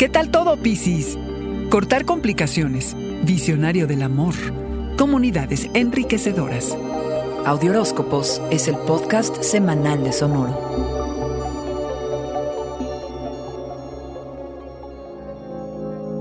¿Qué tal todo, Piscis? Cortar complicaciones, visionario del amor, comunidades enriquecedoras. Audioróscopos es el podcast semanal de Sonoro.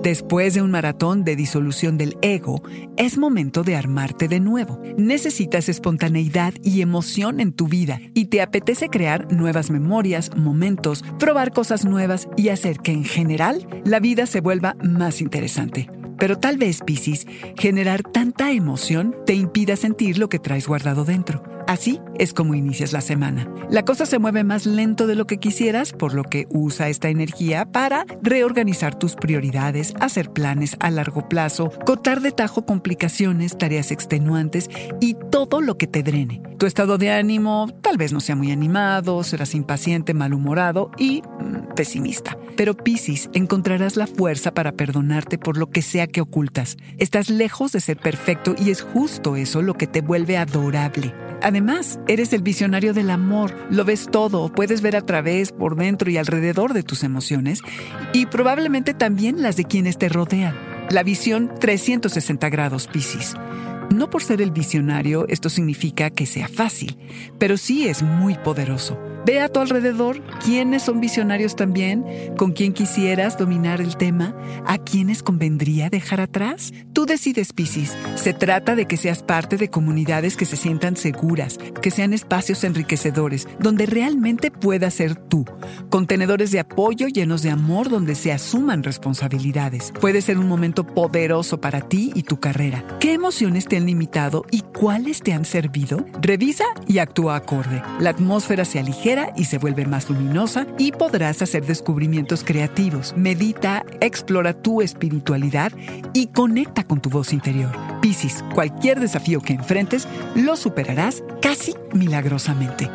Después de un maratón de disolución del ego, es momento de armarte de nuevo. Necesitas espontaneidad y emoción en tu vida y te apetece crear nuevas memorias, momentos, probar cosas nuevas y hacer que en general la vida se vuelva más interesante. Pero tal vez, Piscis, generar tanta emoción te impida sentir lo que traes guardado dentro. Así es como inicias la semana. La cosa se mueve más lento de lo que quisieras, por lo que usa esta energía para reorganizar tus prioridades, hacer planes a largo plazo, cortar de tajo complicaciones, tareas extenuantes y todo lo que te drene. Tu estado de ánimo tal vez no sea muy animado, serás impaciente, malhumorado y mm, pesimista. Pero Piscis, encontrarás la fuerza para perdonarte por lo que sea que ocultas. Estás lejos de ser perfecto y es justo eso lo que te vuelve adorable. Además, eres el visionario del amor, lo ves todo, puedes ver a través, por dentro y alrededor de tus emociones y probablemente también las de quienes te rodean. La visión 360 grados, Piscis. No por ser el visionario esto significa que sea fácil, pero sí es muy poderoso. Ve a tu alrededor quiénes son visionarios también, con quién quisieras dominar el tema, a quiénes convendría dejar atrás. Tú decides, Piscis. Se trata de que seas parte de comunidades que se sientan seguras, que sean espacios enriquecedores, donde realmente puedas ser tú. Contenedores de apoyo llenos de amor donde se asuman responsabilidades. Puede ser un momento poderoso para ti y tu carrera. ¿Qué emociones te han limitado y cuáles te han servido? Revisa y actúa acorde. La atmósfera se aligera y se vuelve más luminosa y podrás hacer descubrimientos creativos. Medita, explora tu espiritualidad y conecta con tu voz interior. Piscis, cualquier desafío que enfrentes lo superarás casi milagrosamente.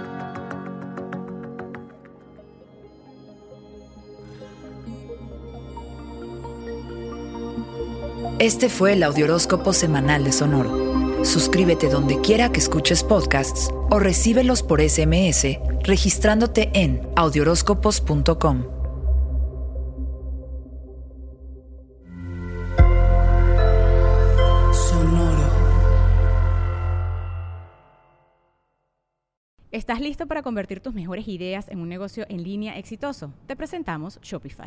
Este fue el Audioróscopo Semanal de Sonoro. Suscríbete donde quiera que escuches podcasts o recíbelos por SMS registrándote en audioróscopos.com. Sonoro. ¿Estás listo para convertir tus mejores ideas en un negocio en línea exitoso? Te presentamos Shopify.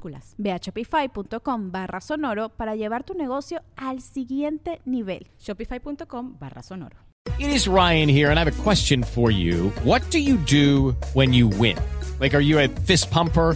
minúsculas Ve a shopify.com barra sonoro para llevar tu negocio al siguiente nivel. Shopify.com barra sonoro. It is Ryan here and I have a question for you. What do you do when you win? Like, are you a fist pumper?